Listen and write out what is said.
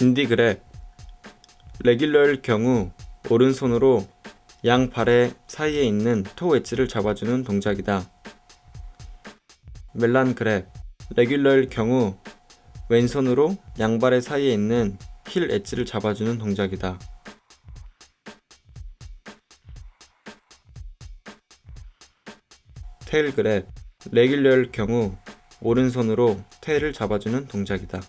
Indy grab regular일 경우 오른손으로 양 발의 사이에 있는 toe edge를 잡아주는 동작이다. Melan grab regular일 경우 왼손으로 양발의 사이에 있는 힐 엣지를 잡아주는 동작이다. tail grab regular일 경우 오른손으로 테일을 잡아주는 동작이다.